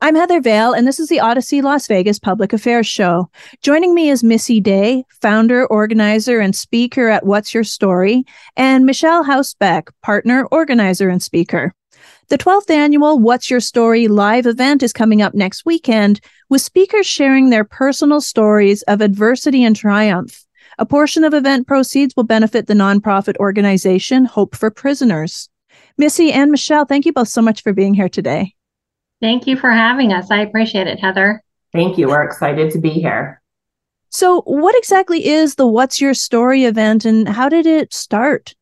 I'm Heather Vale, and this is the Audacy Las Vegas Public Affairs Show. Joining me is Missy Day, founder, organizer, and speaker at What's Your Story, and Michelle Hausbeck, partner, organizer, and speaker. The 12th annual What's Your Story live event is coming up next weekend, with speakers sharing their personal stories of adversity and triumph. A portion of event proceeds will benefit the nonprofit organization Hope for Prisoners. Missy and Michelle, thank you both so much for being here today. Thank you for having us. I appreciate it, Heather. Thank you. We're excited to be here. So, what exactly is the What's Your Story event and how did it start?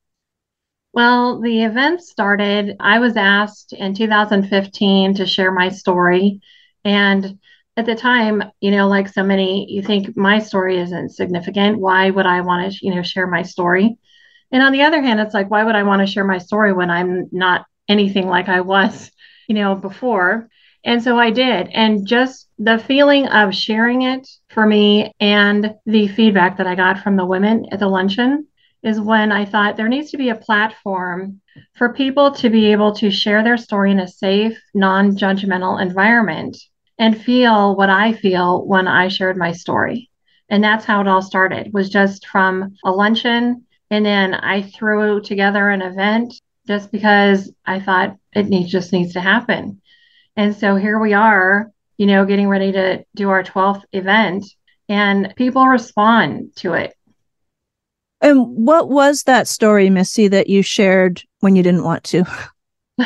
Well, the event started, I was asked in 2015 to share my story. And at the time, you know, like so many, you think my story isn't significant. Why would I want to, you know, share my story? And on the other hand, it's like, why would I want to share my story when I'm not anything like I was you know, before. And so I did. And just the feeling of sharing it for me and the feedback that I got from the women at the luncheon is when I thought there needs to be a platform for people to be able to share their story in a safe, non judgmental environment and feel what I feel when I shared my story. And that's how it all started was just from a luncheon and then I threw together an event just because I thought it needs, just needs to happen. And so here we are, you know, getting ready to do our 12th event, and people respond to it. And what was that story, Missy, that you shared when you didn't want to?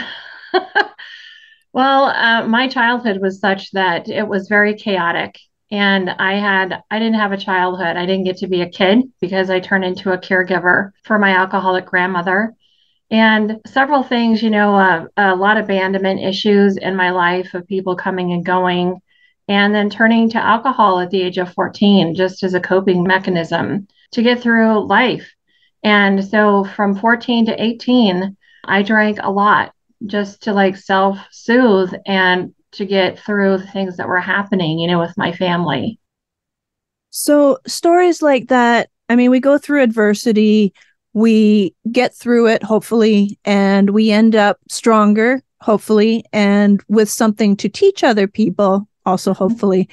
well, uh, my childhood was such that it was very chaotic. And I had, I didn't have a childhood. I didn't get to be a kid because I turned into a caregiver for my alcoholic grandmother and several things, you know, uh, a lot of abandonment issues in my life of people coming and going, and then turning to alcohol at the age of 14 just as a coping mechanism to get through life. And so from 14 to 18, I drank a lot just to like self soothe and to get through the things that were happening, you know, with my family. So, stories like that, I mean, we go through adversity we get through it, hopefully, and we end up stronger, hopefully, and with something to teach other people, also, hopefully.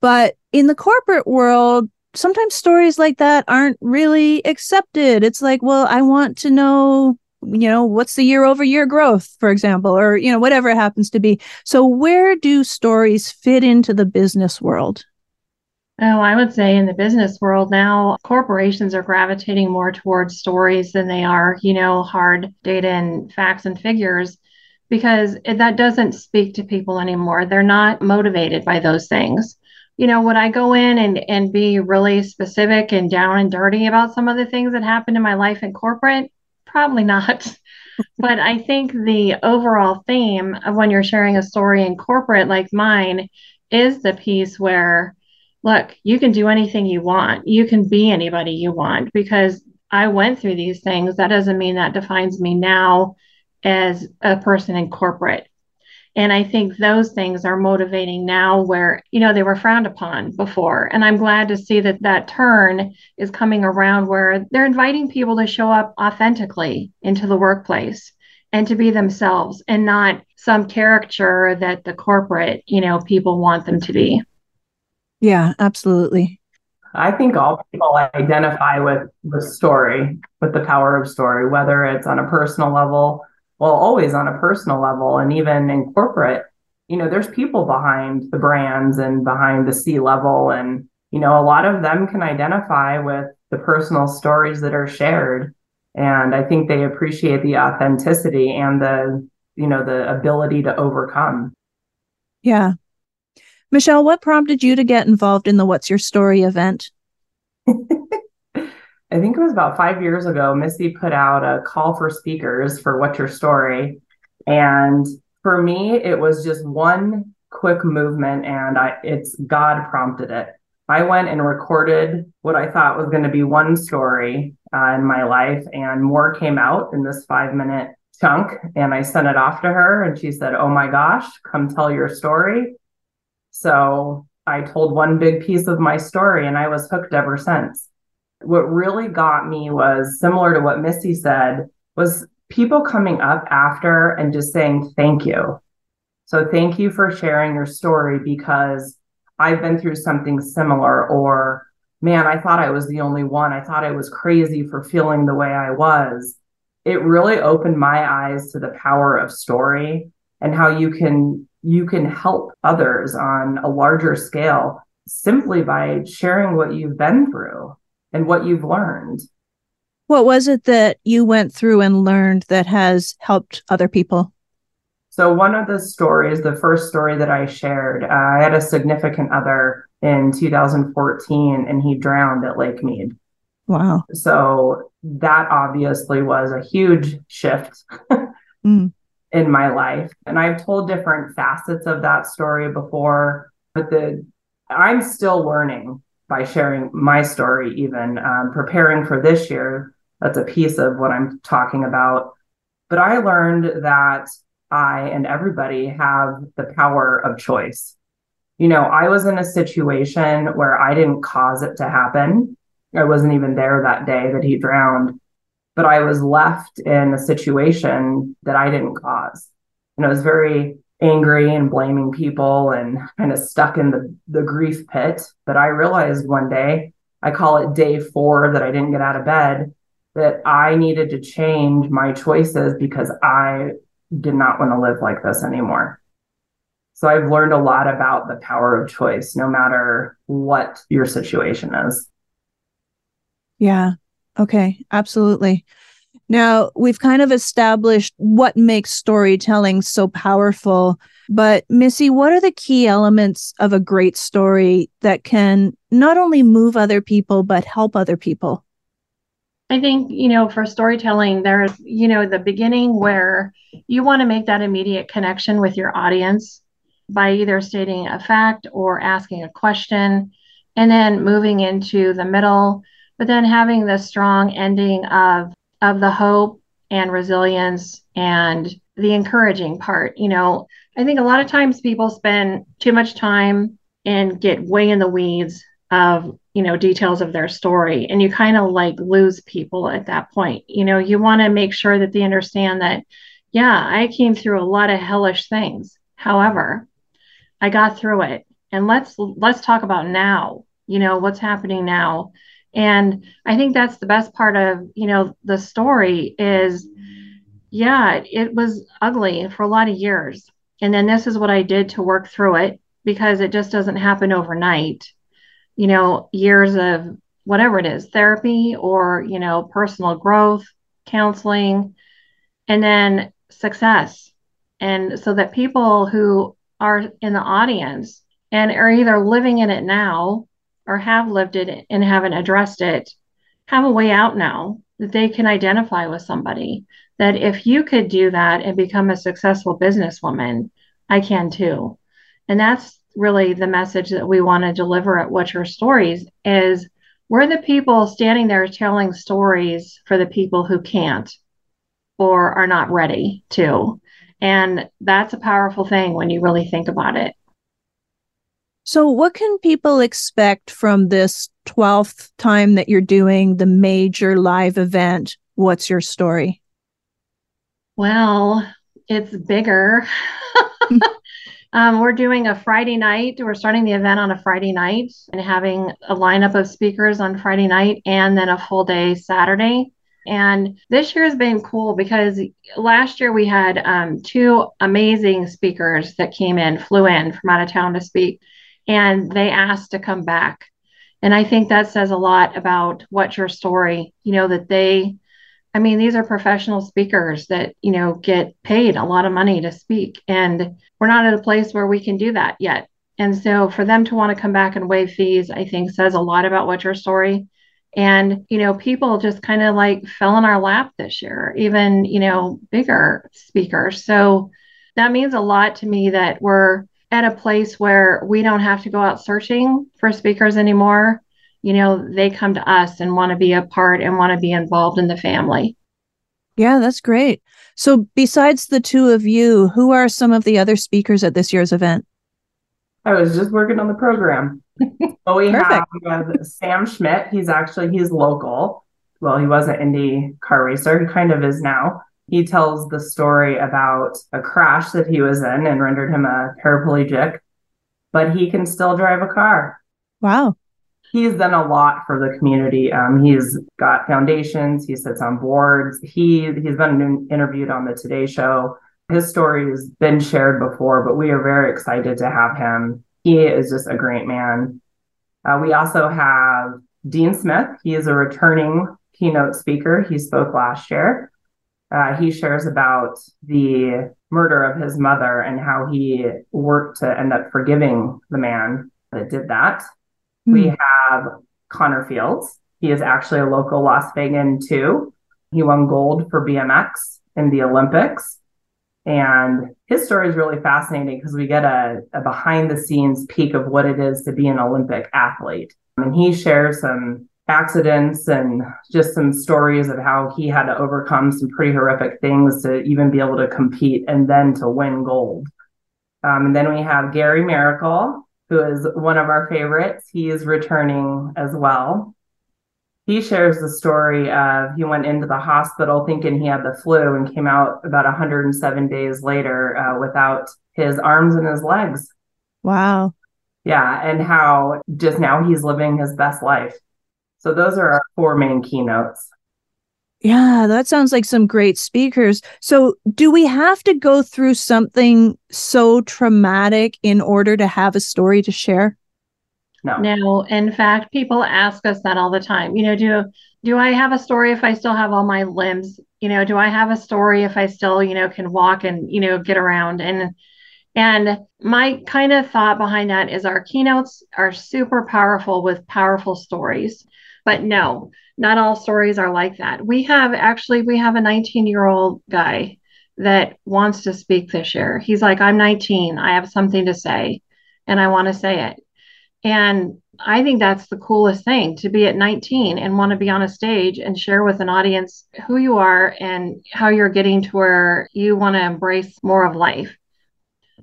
But in the corporate world, sometimes stories like that aren't really accepted. It's like, well, I want to know, you know, what's the year over year growth, for example, or, you know, whatever it happens to be. So, where do stories fit into the business world? Oh, I would say in the business world now, corporations are gravitating more towards stories than they are, you know, hard data and facts and figures because that doesn't speak to people anymore. They're not motivated by those things. You know, would I go in and, and be really specific and down and dirty about some of the things that happened in my life in corporate? Probably not. but I think the overall theme of when you're sharing a story in corporate like mine is the piece where look, you can do anything you want. You can be anybody you want because I went through these things. That doesn't mean that defines me now as a person in corporate. And I think those things are motivating now where, you know, they were frowned upon before. And I'm glad to see that that turn is coming around where they're inviting people to show up authentically into the workplace and to be themselves and not some caricature that the corporate, you know, people want them to be. Yeah, absolutely. I think all people identify with the story, with the power of story, whether it's on a personal level, well, always on a personal level, and even in corporate. You know, there's people behind the brands and behind the C level, and you know, a lot of them can identify with the personal stories that are shared, and I think they appreciate the authenticity and the you know the ability to overcome. Yeah, Michelle, what prompted you to get involved in the What's Your Story event? I think it was about five years ago, Missy put out a call for speakers for What's Your Story. And for me, it was just one quick movement and I it's God prompted it. I went and recorded what I thought was going to be one story uh, in my life, and more came out in this five minute chunk. And I sent it off to her, and she said, Oh my gosh, come tell your story. So I told one big piece of my story, and I was hooked ever since. What really got me was similar to what Missy said was people coming up after and just saying thank you. So thank you for sharing your story because I've been through something similar or man, I thought I was the only one. I thought I was crazy for feeling the way I was. It really opened my eyes to the power of story and how you can you can help others on a larger scale simply by sharing what you've been through and what you've learned. What was it that you went through and learned that has helped other people? So, one of the stories, the first story that I shared, uh, I had a significant other in 2014 and he drowned at Lake Mead. Wow. So, that obviously was a huge shift mm. In my life. And I've told different facets of that story before, but the I'm still learning by sharing my story, even um, preparing for this year. That's a piece of what I'm talking about. But I learned that I and everybody have the power of choice. You know, I was in a situation where I didn't cause it to happen. I wasn't even there that day that he drowned, but I was left in a situation that I didn't cause. And I was very angry and blaming people and kind of stuck in the, the grief pit. But I realized one day, I call it day four that I didn't get out of bed, that I needed to change my choices because I did not want to live like this anymore. So I've learned a lot about the power of choice, no matter what your situation is. Yeah. Okay. Absolutely. Now, we've kind of established what makes storytelling so powerful. But, Missy, what are the key elements of a great story that can not only move other people, but help other people? I think, you know, for storytelling, there's, you know, the beginning where you want to make that immediate connection with your audience by either stating a fact or asking a question, and then moving into the middle, but then having the strong ending of of the hope and resilience and the encouraging part. You know, I think a lot of times people spend too much time and get way in the weeds of you know details of their story and you kind of like lose people at that point. You know you want to make sure that they understand that yeah i came through a lot of hellish things. However i got through it. And let's let's talk about now you know what's happening now and i think that's the best part of you know the story is yeah it was ugly for a lot of years and then this is what i did to work through it because it just doesn't happen overnight you know, years of whatever it is, therapy or, you know, personal growth, counseling, and then success. And so that people who are in the audience and are either living in it now or have lived it and haven't addressed it have a way out now that they can identify with somebody. That if you could do that and become a successful businesswoman, I can too. And that's really the message that we want to deliver at What's Your Stories is we're the people standing there telling stories for the people who can't or are not ready to. And that's a powerful thing when you really think about it. So, what can people expect from this 12th time that you're doing the major live event? What's your story? Well, it's bigger. Um, we're doing a Friday night. We're starting the event on a Friday night and having a lineup of speakers on Friday night and then a full day Saturday. And this year has been cool because last year we had um, two amazing speakers that came in, flew in from out of town to speak, and they asked to come back. And I think that says a lot about what your story, you know, that they I mean, these are professional speakers that, you know, get paid a lot of money to speak. And we're not at a place where we can do that yet. And so for them to want to come back and waive fees, I think says a lot about what your story. And, you know, people just kind of like fell in our lap this year, even, you know, bigger speakers. So that means a lot to me that we're at a place where we don't have to go out searching for speakers anymore. You know, they come to us and want to be a part and want to be involved in the family. Yeah, that's great. So, besides the two of you, who are some of the other speakers at this year's event? I was just working on the program. well, we have Sam Schmidt. He's actually he's local. Well, he was an Indy car racer. He kind of is now. He tells the story about a crash that he was in and rendered him a paraplegic, but he can still drive a car. Wow. He's done a lot for the community. Um, he's got foundations. He sits on boards. He he's been interviewed on the Today Show. His story has been shared before, but we are very excited to have him. He is just a great man. Uh, we also have Dean Smith. He is a returning keynote speaker. He spoke last year. Uh, he shares about the murder of his mother and how he worked to end up forgiving the man that did that. Mm. We have Connor Fields. He is actually a local Las Vegan too. He won gold for BMX in the Olympics. And his story is really fascinating because we get a, a behind the scenes peek of what it is to be an Olympic athlete. And he shares some accidents and just some stories of how he had to overcome some pretty horrific things to even be able to compete and then to win gold. Um, and then we have Gary Miracle, who is one of our favorites. He is returning as well he shares the story of he went into the hospital thinking he had the flu and came out about 107 days later uh, without his arms and his legs. Wow. Yeah. And how just now he's living his best life. So those are our four main keynotes. Yeah, that sounds like some great speakers. So, do we have to go through something so traumatic in order to have a story to share? No. No. In fact, people ask us that all the time. You know, do do I have a story if I still have all my limbs? You know, do I have a story if I still, you know, can walk and, you know, get around? And and my kind of thought behind that is our keynotes are super powerful with powerful stories. But no, not all stories are like that. We have actually we have a 19-year-old guy that wants to speak this year. He's like, I'm 19. I have something to say and I want to say it. And I think that's the coolest thing to be at 19 and want to be on a stage and share with an audience who you are and how you're getting to where you want to embrace more of life.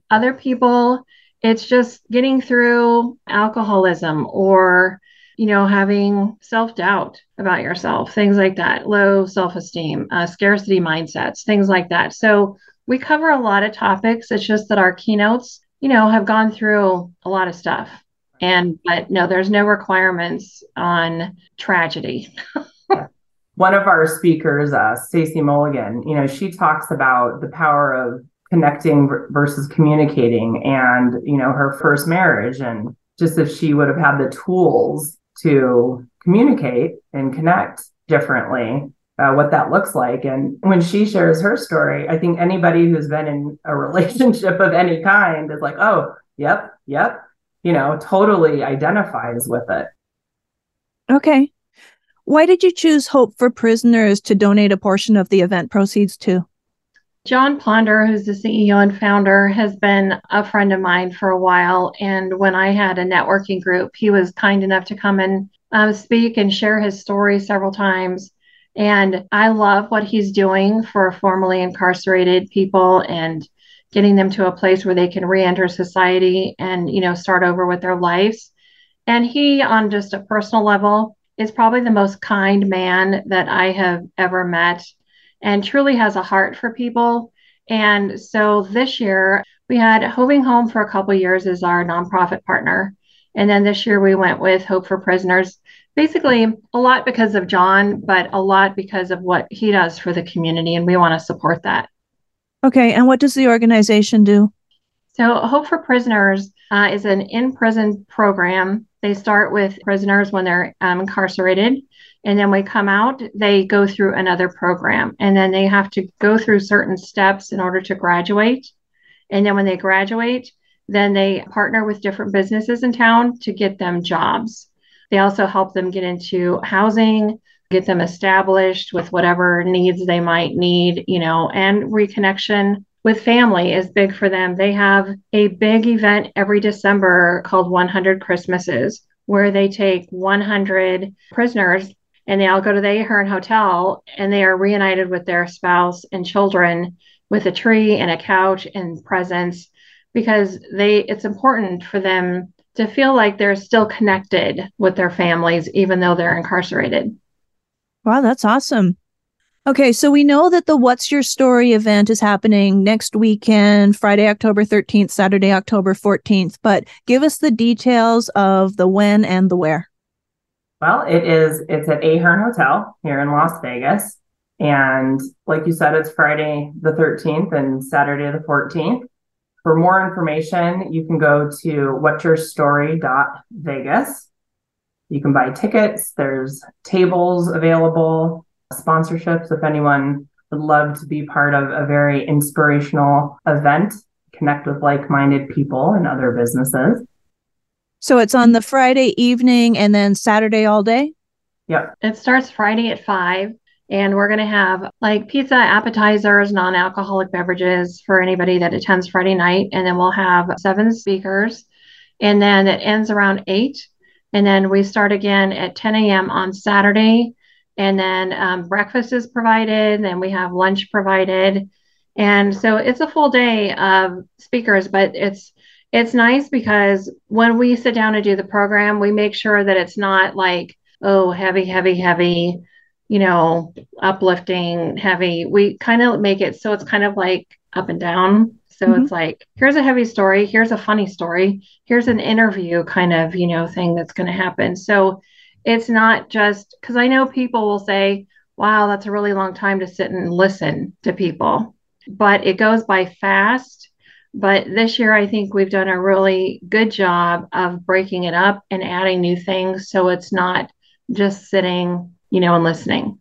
Other people, it's just getting through alcoholism or you know having self-doubt about yourself things like that low self-esteem uh, scarcity mindsets things like that. So we cover a lot of topics. It's just that our keynotes you know have gone through a lot of stuff. And but no there's no requirements on tragedy. One of our speakers uh, stacy mulligan you know she talks about the power of connecting versus communicating and you know her first marriage and just if she would have had the tools to communicate and connect differently uh, what that looks like and when she shares her story i think anybody who's been in a relationship of any kind is like oh yep yep you know, totally identifies with it. Okay. Why did you choose Hope for Prisoners to donate a portion of the event proceeds to? John Ponder, who's the CEO and founder, has been a friend of mine for a while. And when I had a networking group, he was kind enough to come and um, speak and share his story several times. And I love what he's doing for formerly incarcerated people and getting them to a place where they can re-enter society and you know start over with their lives and he on just a personal level is probably the most kind man that i have ever met and truly has a heart for people and so this year we had hoving home for a couple years as our nonprofit partner and then this year we went with hope for prisoners basically a lot because of john but a lot because of what he does for the community and we want to support that Okay. And what does the organization do? So, Hope for Prisoners uh, is an in prison program. They start with prisoners when they're um, incarcerated. And then we come out, they go through another program. And then they have to go through certain steps in order to graduate. And then when they graduate, then they partner with different businesses in town to get them jobs. They also help them get into housing, get them established with whatever needs they might need, you know, and reconnection with family is big for them. They have a big event every December called 100 Christmases, where they take 100 prisoners and they all go to the Ahern Hotel and they are reunited with their spouse and children with a tree and a couch and presents because they it's important for them to feel like they're still connected with their families even though they're incarcerated. Wow, that's awesome. Okay, so we know that the What's Your Story event is happening next weekend, Friday, October 13th, Saturday, October 14th, but give us the details of the when and the where. Well, it is it's at Ahern Hotel here in Las Vegas. And like you said, it's Friday the 13th and Saturday the 14th. For more information, you can go to whatyourstory.vegas. You can buy tickets. There's tables available, sponsorships if anyone would love to be part of a very inspirational event, connect with like-minded people and other businesses. So it's on the Friday evening and then Saturday all day? Yeah. It starts Friday at 5 and we're going to have like pizza, appetizers, non alcoholic beverages for anybody that attends Friday night. And then we'll have seven speakers. And then it ends around 8. And then we start again at 10 a.m. on Saturday. And then um, breakfast is provided. Then we have lunch provided. And so it's a full day of speakers, but it's it's nice because when we sit down and do the program, we make sure that it's not like, oh, heavy, heavy, heavy you know, uplifting, heavy. We kind of make it so it's kind of like up and down. So mm-hmm. it's like, here's a heavy story, here's a funny story, here's an interview kind of, you know, thing that's going to happen. So it's not just because I know people will say, wow, that's a really long time to sit and listen to people, but it goes by fast. But this year, I think we've done a really good job of breaking it up and adding new things. So it's not just sitting you know, and listening.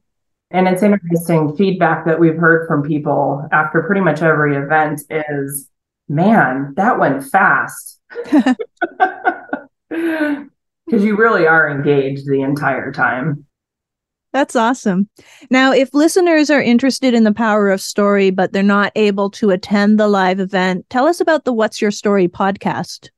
And it's interesting feedback that we've heard from people after pretty much every event is, man, that went fast. Because you really are engaged the entire time. That's awesome. Now, if listeners are interested in the power of story, but they're not able to attend the live event, tell us about the What's Your Story podcast.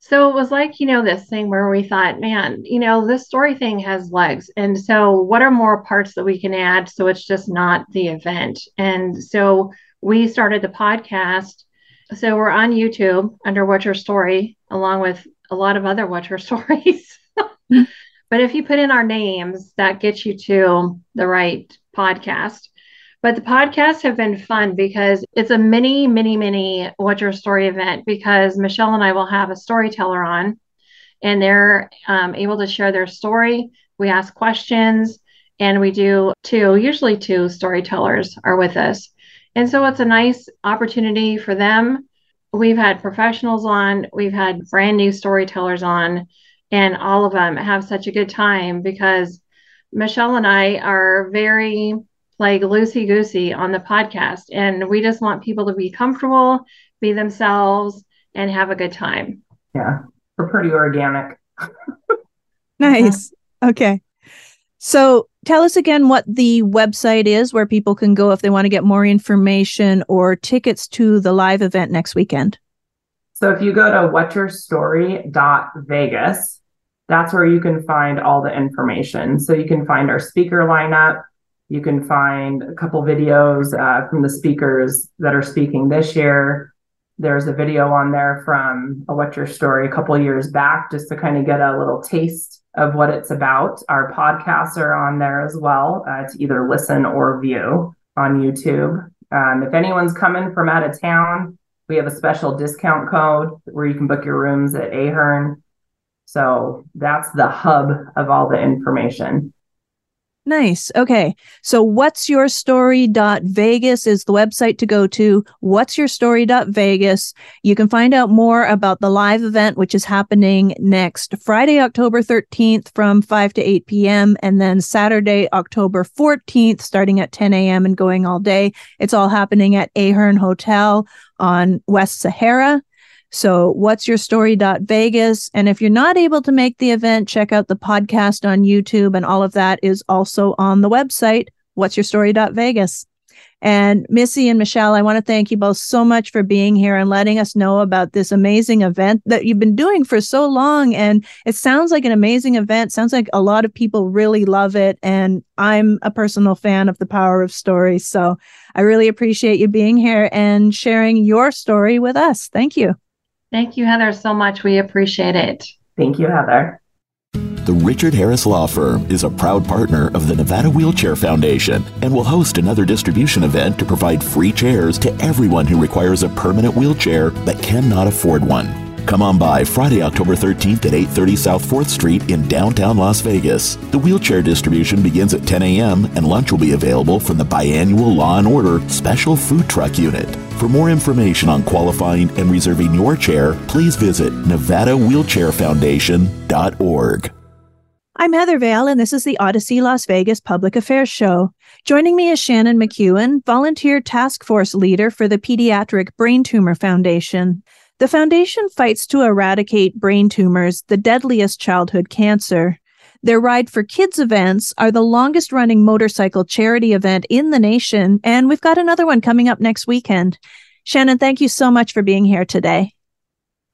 So it was like, you know, this thing where we thought, man, you know, this story thing has legs. And so what are more parts that we can add so it's just not the event? And so we started the podcast. So we're on YouTube under What's Your Story, along with a lot of other What's Your Stories. Hmm. But if you put in our names, that gets you to the right podcast. But the podcasts have been fun because it's a mini, mini, mini What's Your Story event because Michelle and I will have a storyteller on and they're um, able to share their story. We ask questions and we do two, usually two storytellers are with us. And so it's a nice opportunity for them. We've had professionals on, we've had brand new storytellers on, and all of them have such a good time because Michelle and I are very like loosey goosey on the podcast. And we just want people to be comfortable, be themselves, and have a good time. Yeah, we're pretty organic. nice. Okay. So tell us again what the website is where people can go if they want to get more information or tickets to the live event next weekend. So if you go to whatyourstory.vegas, that's where you can find all the information. So you can find our speaker lineup, you can find a couple videos uh, from the speakers that are speaking this year. There's a video on there from a What's Your Story a couple years back, just to kind of get a little taste of what it's about. Our podcasts are on there as well uh, to either listen or view on YouTube. Um, if anyone's coming from out of town, we have a special discount code where you can book your rooms at Ahern. So that's the hub of all the information. Nice. Okay. So what's your story.vegas is the website to go to. What's your story.vegas. You can find out more about the live event, which is happening next Friday, October 13th from 5 to 8 p.m. and then Saturday, October 14th, starting at 10 a.m. and going all day. It's all happening at Ahern Hotel on West Sahara. So, what's your story.vegas? And if you're not able to make the event, check out the podcast on YouTube, and all of that is also on the website, what's your story.vegas. And Missy and Michelle, I want to thank you both so much for being here and letting us know about this amazing event that you've been doing for so long. And it sounds like an amazing event. Sounds like a lot of people really love it. And I'm a personal fan of the power of stories. So I really appreciate you being here and sharing your story with us. Thank you. Thank you, Heather, so much. We appreciate it. Thank you, Heather. The Richard Harris Law Firm is a proud partner of the Nevada Wheelchair Foundation and will host another distribution event to provide free chairs to everyone who requires a permanent wheelchair but cannot afford one. Come on by Friday, October 13th at 830 South 4th Street in downtown Las Vegas. The wheelchair distribution begins at 10 a.m. and lunch will be available from the biannual Law and Order Special Food Truck Unit. For more information on qualifying and reserving your chair, please visit nevadawheelchairfoundation.org. I'm Heather Vale, and this is the Audacy Las Vegas Public Affairs Show. Joining me is Shannon McEwen, volunteer task force leader for the Pediatric Brain Tumor Foundation. The foundation fights to eradicate brain tumors, the deadliest childhood cancer. Their Ride for Kids events are the longest running motorcycle charity event in the nation, and we've got another one coming up next weekend. Shannon, thank you so much for being here today.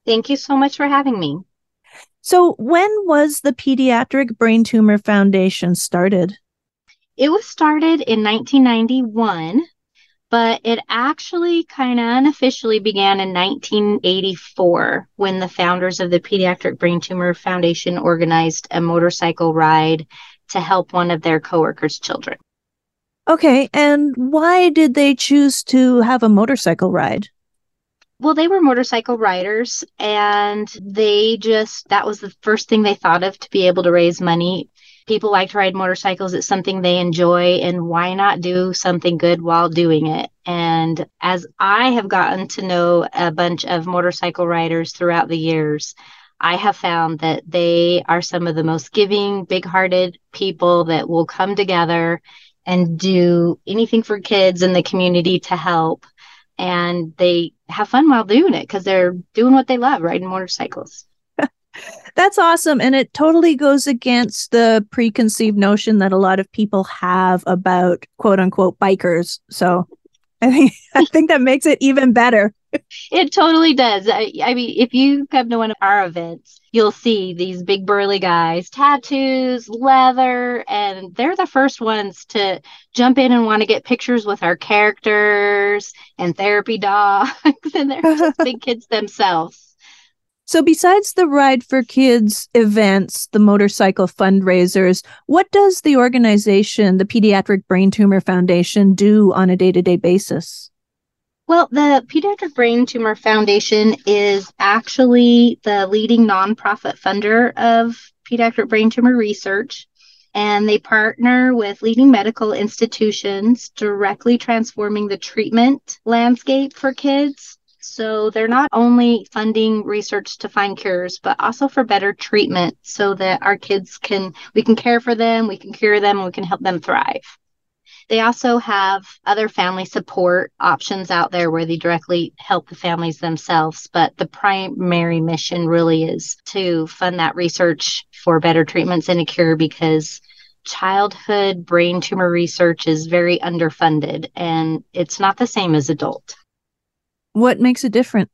Thank you so much for having me. So, when was the Pediatric Brain Tumor Foundation started? It was started in 1991, but it actually kind of unofficially began in 1984 when the founders of the Pediatric Brain Tumor Foundation organized a motorcycle ride to help one of their coworkers' children. Okay, and why did they choose to have a motorcycle ride? Well, they were motorcycle riders and they just, that was the first thing they thought of to be able to raise money. People like to ride motorcycles. It's something they enjoy, and why not do something good while doing it? And as I have gotten to know a bunch of motorcycle riders throughout the years, I have found that they are some of the most giving, big hearted people that will come together and do anything for kids in the community to help and they have fun while doing it because they're doing what they love riding motorcycles that's awesome and it totally goes against the preconceived notion that a lot of people have about quote unquote bikers so i think i think that makes it even better it totally does. I, I, mean, if you come to one of our events, you'll see these big burly guys, tattoos, leather, and they're the first ones to jump in and want to get pictures with our characters and therapy dogs. and they're just big kids themselves. So, besides the Ride for Kids events, the motorcycle fundraisers, what does the organization, the Pediatric Brain Tumor Foundation, do on a day to day basis? Well, the Pediatric Brain Tumor Foundation is actually the leading nonprofit funder of pediatric brain tumor research, and they partner with leading medical institutions, directly transforming the treatment landscape for kids. So they're not only funding research to find cures, but also for better treatment so that our kids can, we can care for them, we can cure them, we can help them thrive. They also have other family support options out there where they directly help the families themselves. But the primary mission really is to fund that research for better treatments and a cure because childhood brain tumor research is very underfunded and it's not the same as adult. What makes it different?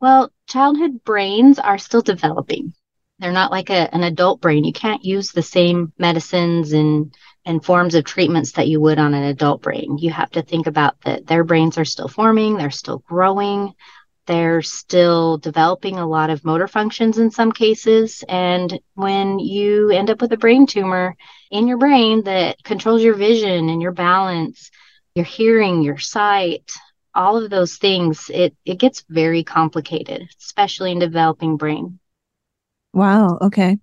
Well, childhood brains are still developing. They're not like a, an adult brain. You can't use the same medicines and and forms of treatments that you would on an adult brain. You have to think about that their brains are still forming, they're still growing, they're still developing a lot of motor functions in some cases. And when you end up with a brain tumor in your brain that controls your vision and your balance, your hearing, your sight, all of those things, it, it gets very complicated, especially in developing brain. Wow. Okay.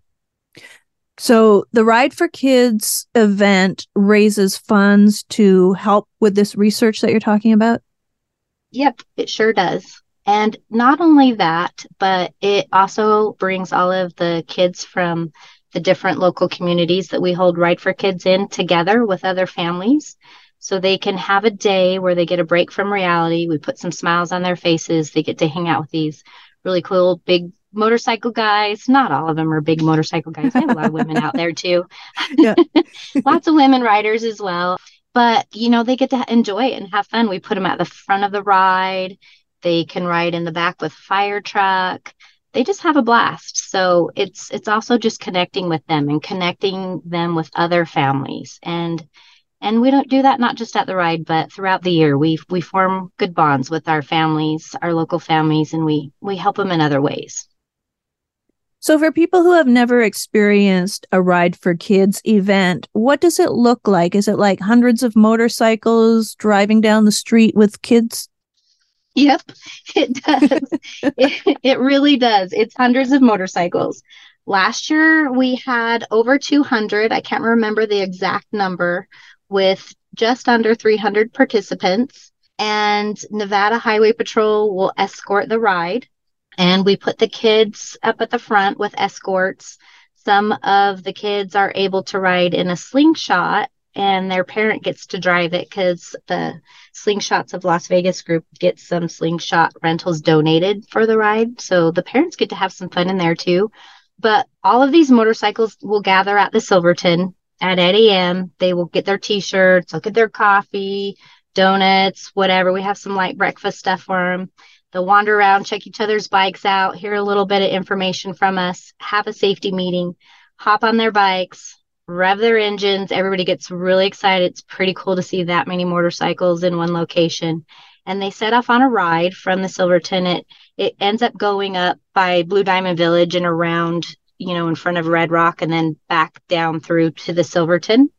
So the Ride for Kids event raises funds to help with this research that you're talking about? Yep, it sure does. And not only that, but it also brings all of the kids from the different local communities that we hold Ride for Kids in together with other families. So they can have a day where they get a break from reality. We put some smiles on their faces. They get to hang out with these really cool big motorcycle guys. Not all of them are big motorcycle guys. We have a lot of women out there too. Yeah. Lots of women riders as well. But, you know, they get to enjoy it and have fun. We put them at the front of the ride. They can ride in the back with fire truck. They just have a blast. So it's it's also just connecting with them and connecting them with other families. And and we don't do that not just at the ride but throughout the year we we form good bonds with our families our local families and we we help them in other ways so, for people who have never experienced a Ride for Kids event, what does it look like? Is it like hundreds of motorcycles driving down the street with kids? Yep, it does. it, it really does. It's hundreds of motorcycles. Last year, we had over 200. I can't remember the exact number, with just under 300 participants. And Nevada Highway Patrol will escort the ride and we put the kids up at the front with escorts. Some of the kids are able to ride in a slingshot and their parent gets to drive it because the slingshots of Las Vegas group get some slingshot rentals donated for the ride. So the parents get to have some fun in there too. But all of these motorcycles will gather at the Silverton at 8 a.m. They will get their t shirts, look at their coffee, donuts, whatever. We have some light breakfast stuff for them. They'll wander around, check each other's bikes out, hear a little bit of information from us, have a safety meeting, hop on their bikes, rev their engines. Everybody gets really excited. It's pretty cool to see that many motorcycles in one location. And they set off on a ride from the Silverton. It it ends up going up by Blue Diamond Village and around, you know, in front of Red Rock and then back down through to the Silverton.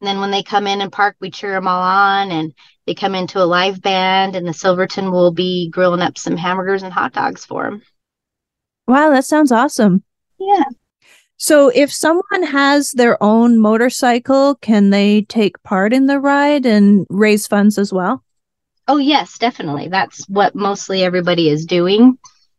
And then when they come in and park, we cheer them all on and they come into a live band and the Silverton will be grilling up some hamburgers and hot dogs for them. Wow, that sounds awesome. Yeah. So if someone has their own motorcycle, can they take part in the ride and raise funds as well? Oh, yes, definitely. That's what mostly everybody is doing.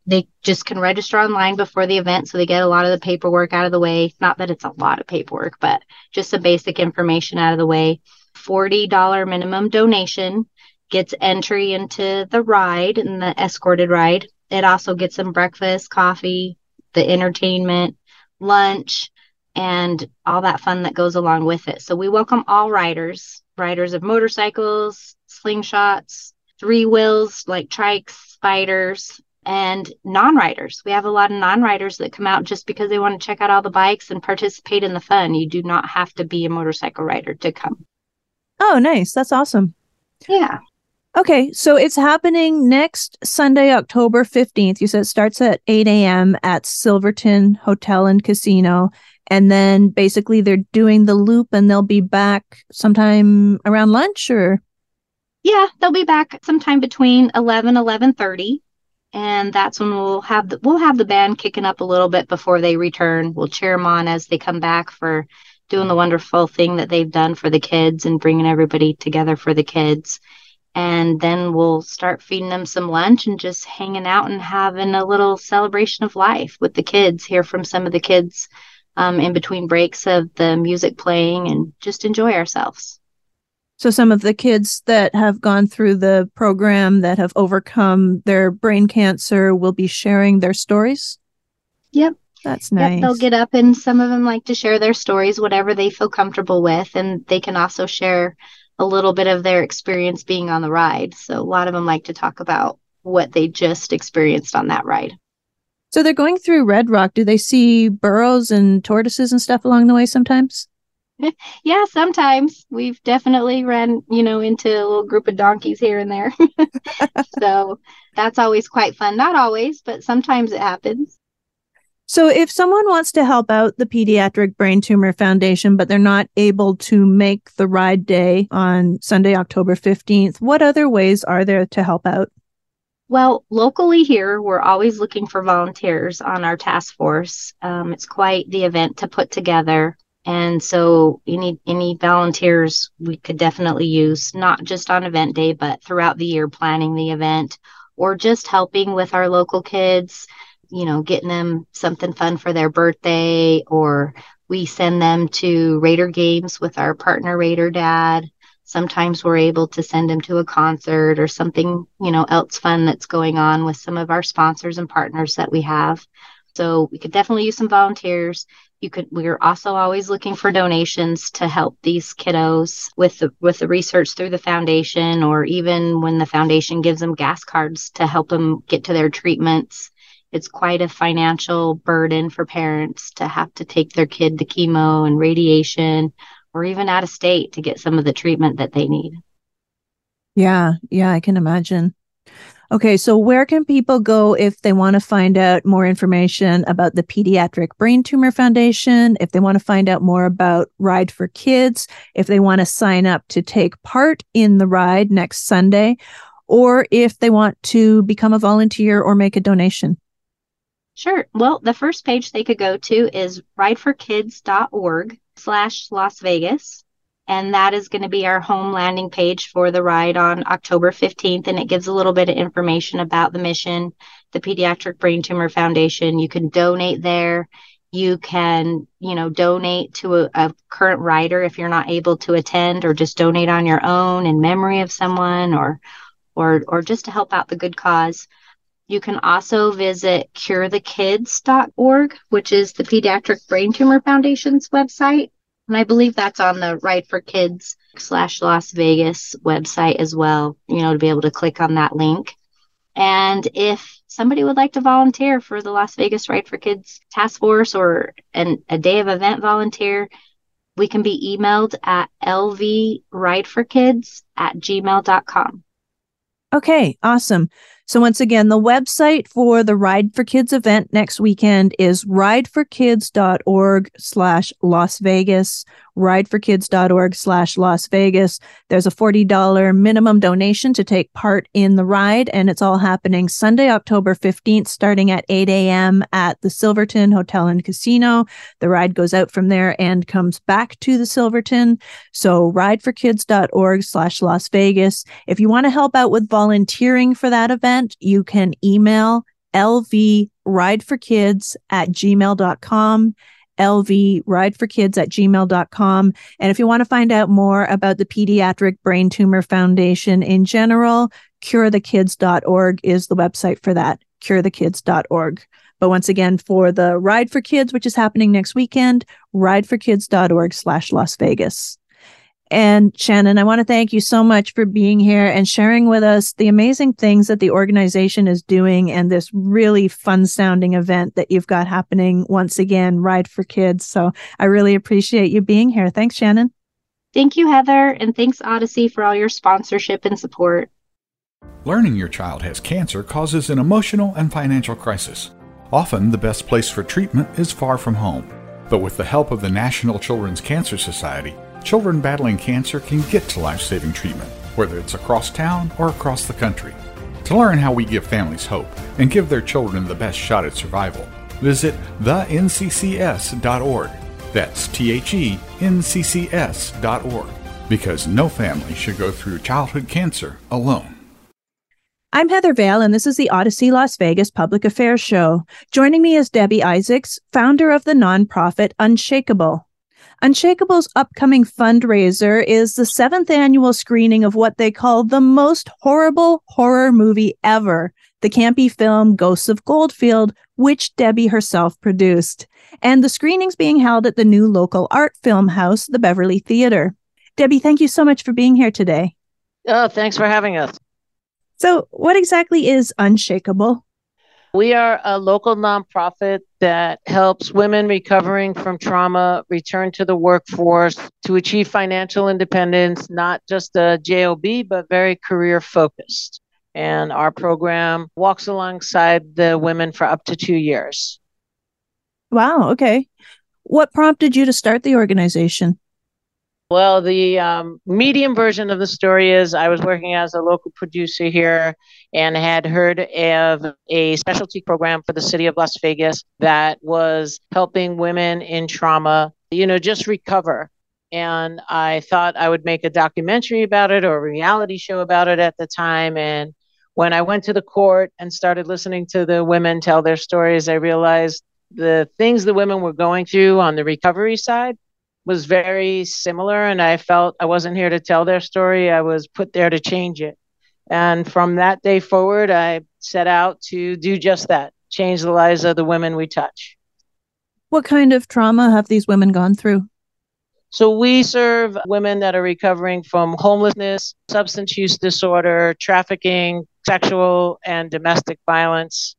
They just can register online before the event so they get a lot of the paperwork out of the way. Not that it's a lot of paperwork, but just some basic information out of the way. $40 minimum donation gets entry into the ride and the escorted ride. It also gets them breakfast, coffee, the entertainment, lunch, and all that fun that goes along with it. So we welcome all riders, riders of motorcycles, slingshots, three wheels like trikes, spiders, and non riders. We have a lot of non riders that come out just because they want to check out all the bikes and participate in the fun. You do not have to be a motorcycle rider to come. Oh, nice. That's awesome. Yeah. Okay, so it's happening next Sunday, October 15th. You said it starts at 8 a.m. at Silverton Hotel and Casino. And then basically they're doing the loop and they'll be back sometime around lunch or? Yeah, they'll be back sometime between 11, 11.30. And that's when we'll have the, we'll have the band kicking up a little bit before they return. We'll cheer them on as they come back for doing the wonderful thing that they've done for the kids and bringing everybody together for the kids. And then we'll start feeding them some lunch and just hanging out and having a little celebration of life with the kids. Hear from some of the kids um, in between breaks of the music playing and just enjoy ourselves. So, some of the kids that have gone through the program that have overcome their brain cancer will be sharing their stories? Yep. That's nice. Yep, they'll get up and some of them like to share their stories, whatever they feel comfortable with. And they can also share a little bit of their experience being on the ride. So a lot of them like to talk about what they just experienced on that ride. So they're going through Red Rock. Do they see burros and tortoises and stuff along the way sometimes? yeah, sometimes we've definitely ran, you know, into a little group of donkeys here and there. so that's always quite fun. Not always, but sometimes it happens. So, if someone wants to help out the Pediatric Brain Tumor Foundation, but they're not able to make the ride day on Sunday, October 15th, what other ways are there to help out? Well, locally here, we're always looking for volunteers on our task force. Um, it's quite the event to put together. And so any any volunteers we could definitely use, not just on event day, but throughout the year planning the event or just helping with our local kids you know, getting them something fun for their birthday, or we send them to Raider games with our partner Raider Dad. Sometimes we're able to send them to a concert or something, you know, else fun that's going on with some of our sponsors and partners that we have. So we could definitely use some volunteers. You could we're also always looking for donations to help these kiddos with the with the research through the foundation or even when the foundation gives them gas cards to help them get to their treatments. It's quite a financial burden for parents to have to take their kid to chemo and radiation or even out of state to get some of the treatment that they need. Yeah, yeah, I can imagine. Okay, so where can people go if they want to find out more information about the Pediatric Brain Tumor Foundation, if they want to find out more about Ride for Kids, if they want to sign up to take part in the ride next Sunday, or if they want to become a volunteer or make a donation? Sure. Well, the first page they could go to is rideforkids.org slash Las Vegas. And that is going to be our home landing page for the ride on October 15th. And it gives a little bit of information about the mission, the Pediatric Brain Tumor Foundation. You can donate there. You can, you know, donate to a, a current rider if you're not able to attend, or just donate on your own in memory of someone, or, or, or just to help out the good cause. You can also visit curethekids.org, which is the Pediatric Brain Tumor Foundation's website. And I believe that's on the Ride for Kids slash Las Vegas website as well, you know, to be able to click on that link. And if somebody would like to volunteer for the Las Vegas Ride for Kids Task Force or an, a day of event volunteer, we can be emailed at lvrideforkids at gmail.com. Okay, awesome. So once again, the website for the Ride for Kids event next weekend is rideforkids.org slash Las Vegas, rideforkids.org slash Las Vegas. There's a $40 minimum donation to take part in the ride, and it's all happening Sunday, October 15th, starting at 8 a.m. at the Silverton Hotel and Casino. The ride goes out from there and comes back to the Silverton. So rideforkids.org slash Las Vegas. If you want to help out with volunteering for that event, you can email lvrideforkids at gmail.com lvrideforkids at gmail.com. And if you want to find out more about the Pediatric Brain Tumor Foundation in general, curethekids.org is the website for that, curethekids.org. But once again, for the Ride for Kids, which is happening next weekend, rideforkids.org slash Las Vegas. And Shannon, I want to thank you so much for being here and sharing with us the amazing things that the organization is doing and this really fun sounding event that you've got happening once again, Ride for Kids. So I really appreciate you being here. Thanks, Shannon. Thank you, Heather. And thanks, Audacy, for all your sponsorship and support. Learning your child has cancer causes an emotional and financial crisis. Often, the best place for treatment is far from home. But with the help of the National Children's Cancer Society, children battling cancer can get to life saving treatment, whether it's across town or across the country. To learn how we give families hope and give their children the best shot at survival, visit thenccs.org. That's T H E N C C S.org. Because no family should go through childhood cancer alone. I'm Heather Vale, and this is the Audacy Las Vegas Public Affairs Show. Joining me is Debbie Isaacs, founder of the nonprofit Unshakeable. Unshakeable's upcoming fundraiser is the seventh annual screening of what they call the most horrible horror movie ever, the campy film Ghosts of Goldfield, which Debbie herself produced. And the screening's being held at the new local art film house, the Beverly Theater. Debbie, thank you so much for being here today. Oh, thanks for having us. So, what exactly is Unshakeable? We are a local nonprofit that helps women recovering from trauma return to the workforce to achieve financial independence, not just a JOB, but very career focused. And our program walks alongside the women for up to two years. Wow. Okay. What prompted you to start the organization? Well, the um, medium version of the story is I was working as a local producer here and had heard of a specialty program for the city of Las Vegas that was helping women in trauma, you know, just recover. And I thought I would make a documentary about it or a reality show about it at the time. And when I went to the court and started listening to the women tell their stories, I realized the things the women were going through on the recovery side was very similar, and I felt I wasn't here to tell their story. I was put there to change it. And from that day forward, I set out to do just that change the lives of the women we touch. What kind of trauma have these women gone through? So we serve women that are recovering from homelessness, substance use disorder, trafficking, sexual and domestic violence.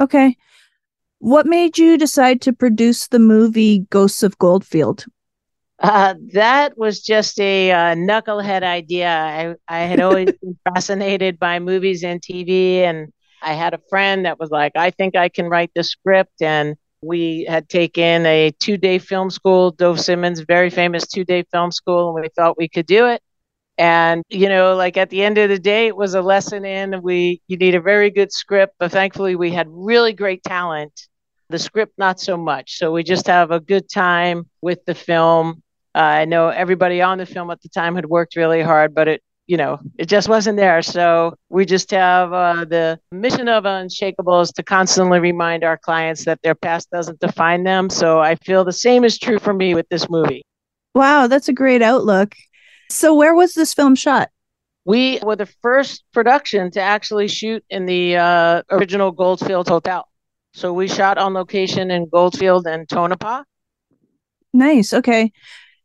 Okay. What made you decide to produce the movie Ghosts of Goldfield? Uh, that was just a uh, knucklehead idea. I, I had always been fascinated by movies and TV, and I had a friend that was like, I think I can write the script. And we had taken a two day film school, Dov Simens, very famous two day film school, and we thought we could do it. And, you know, like at the end of the day, it was a lesson in we, you need a very good script, but thankfully we had really great talent. The script, not so much. So we just have a good time with the film. Uh, I know everybody on the film at the time had worked really hard, but it you know, it just wasn't there. So we just have uh, the mission of Unshakeable is to constantly remind our clients that their past doesn't define them. So I feel the same is true for me with this movie. Wow, that's a great outlook. So where was this film shot? We were the first production to actually shoot in the uh, original Goldfield Hotel. So we shot on location in Goldfield and Tonopah. Nice. Okay.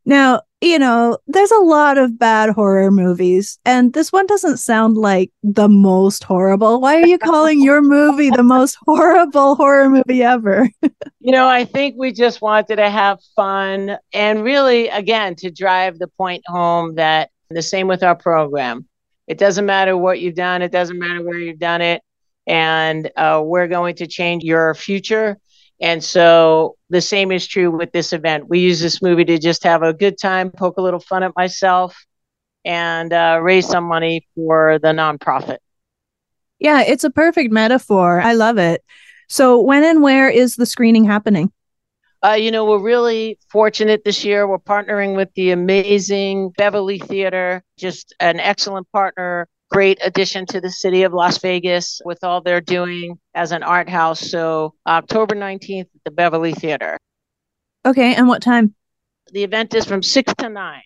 Now, you know, there's a lot of bad horror movies, and this one doesn't sound like the most horrible. Why are you calling your movie the most horrible horror movie ever? you know, I think we just wanted to have fun and really, again, to drive the point home that the same with our program. It doesn't matter what you've done, it doesn't matter where you've done it. And uh, we're going to change your future and so the same is true with this event. We use this movie to just have a good time, poke a little fun at myself, and uh, raise some money for the nonprofit. Yeah, it's a perfect metaphor. I love it. So, when and where is the screening happening? Uh, you know, we're really fortunate this year. We're partnering with the amazing Beverly Theater, just an excellent partner great addition to the city of Las Vegas with all they're doing as an art house. So, October 19th at the Beverly Theater. Okay. And what time? The event is from 6 to 9.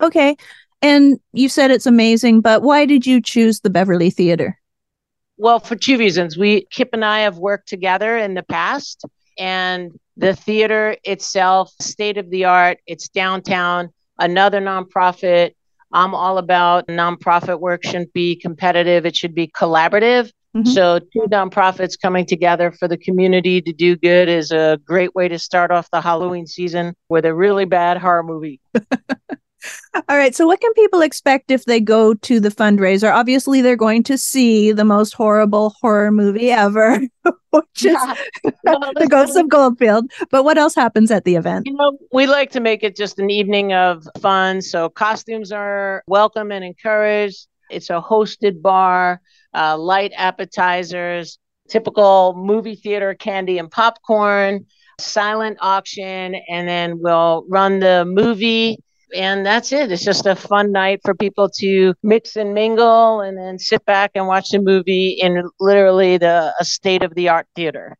Okay. And you said it's amazing, but why did you choose the Beverly Theater? Well, for two reasons. We, Kip and I have worked together in the past, and the theater itself, state of the art, it's downtown, another nonprofit I'm all about nonprofit work shouldn't be competitive, it should be collaborative. Mm-hmm. So, two nonprofits coming together for the community to do good is a great way to start off the Halloween season with a really bad horror movie. All right. So, what can people expect if they go to the fundraiser? Obviously, they're going to see the most horrible horror movie ever, which is The Ghosts of Goldfield. But what else happens at the event? You know, we like to make it just an evening of fun. So, costumes are welcome and encouraged. It's a hosted bar, uh, light appetizers, typical movie theater candy and popcorn, silent auction, and then we'll run the movie and that's it. It's just a fun night for people to mix and mingle and then sit back and watch the movie in literally the a state of the art theater.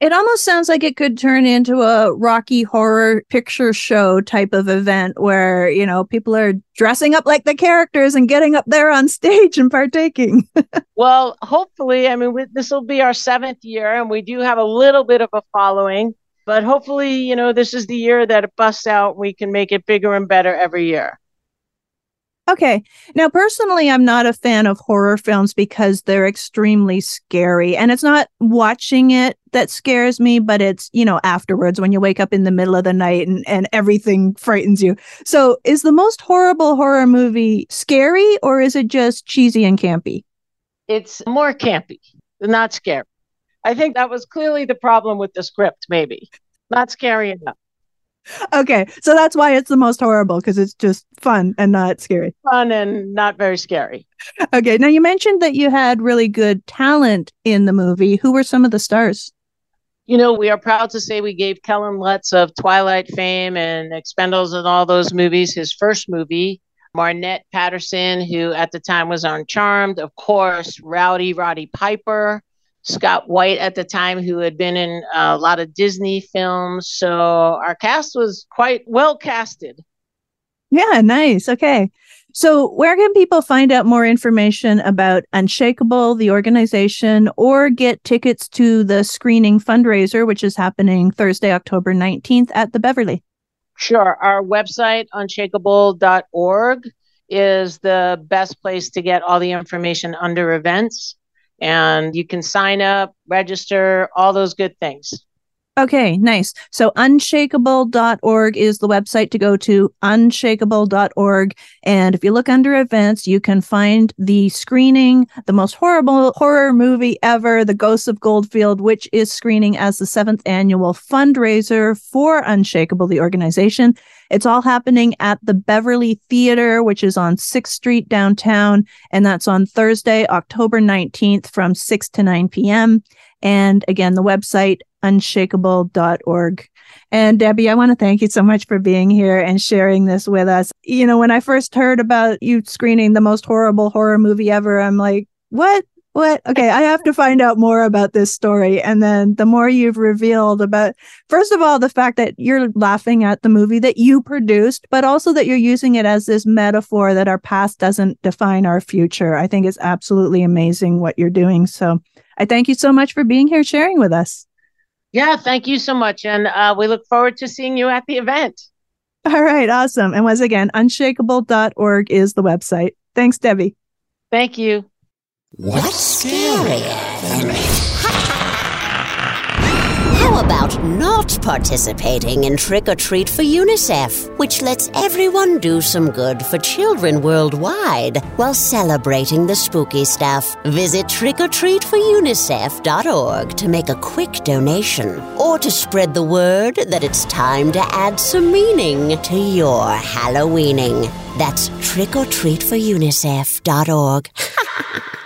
It almost sounds like it could turn into a Rocky horror picture show type of event where, you know, people are dressing up like the characters and getting up there on stage and partaking. well, hopefully, I mean, this will be our seventh year and we do have a little bit of a following but hopefully, you know, this is the year that it busts out. We can make it bigger and better every year. Okay. Now, personally, I'm not a fan of horror films because they're extremely scary. And it's not watching it that scares me, but it's, you know, afterwards when you wake up in the middle of the night and, and everything frightens you. So, is the most horrible horror movie scary or is it just cheesy and campy? It's more campy, not scary. I think that was clearly the problem with the script, maybe. Not scary enough. Okay, so that's why it's the most horrible because it's just fun and not scary. Fun and not very scary. Okay, now you mentioned that you had really good talent in the movie. Who were some of the stars? You know, we are proud to say we gave Kellen Lutz of Twilight fame and Expendables and all those movies his first movie. Marnette Patterson, who at the time was on Charmed, of course, Rowdy Roddy Piper, Scott Whyte at the time, who had been in uh, a lot of Disney films. So our cast was quite well casted. Yeah, nice. Okay. So, where can people find out more information about Unshakeable, the organization, or get tickets to the screening fundraiser, which is happening Thursday, October 19th at the Beverly? Sure. Our website, unshakable.org, is the best place to get all the information under events. And you can sign up, register, all those good things. Okay, nice. So unshakable.org is the website to go to, unshakable.org. And if you look under events, you can find the screening, the most horrible horror movie ever, The Ghosts of Goldfield, which is screening as the seventh annual fundraiser for Unshakeable, the organization. It's all happening at the Beverly Theater, which is on 6th Street downtown. And that's on Thursday, October 19th from 6 to 9 p.m. And again, the website, unshakable.org. And Debbie, I want to thank you so much for being here and sharing this with us. You know, when I first heard about you screening the most horrible horror movie ever, I'm like, what? What? Okay, I have to find out more about this story. And then the more you've revealed about, first of all, the fact that you're laughing at the movie that you produced, but also that you're using it as this metaphor that our past doesn't define our future. I think is absolutely amazing what you're doing. So I thank you so much for being here sharing with us. Yeah, thank you so much. And uh, we look forward to seeing you at the event. All right, awesome. And once again, unshakable.org is the website. Thanks, Debbie. Thank you. What's scarier than how about not participating in Trick or Treat for UNICEF, which lets everyone do some good for children worldwide while celebrating the spooky stuff? Visit trickortreatforunicef.org to make a quick donation or to spread the word that it's time to add some meaning to your Halloweening. That's trickortreatforunicef.org.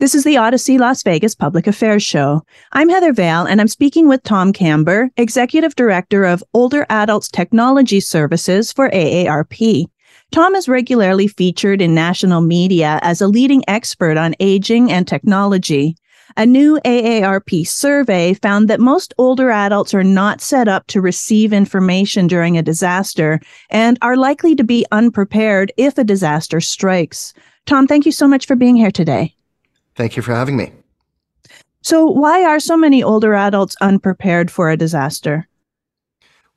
This is the Audacy Las Vegas Public Affairs Show. I'm Heather Vale, and I'm speaking with Tom Kamber, Executive Director of Older Adults Technology Services for AARP. Tom is regularly featured in national media as a leading expert on aging and technology. A new AARP survey found that most older adults are not set up to receive information during a disaster and are likely to be unprepared if a disaster strikes. Tom, thank you so much for being here today. Thank you for having me. So, why are so many older adults unprepared for a disaster?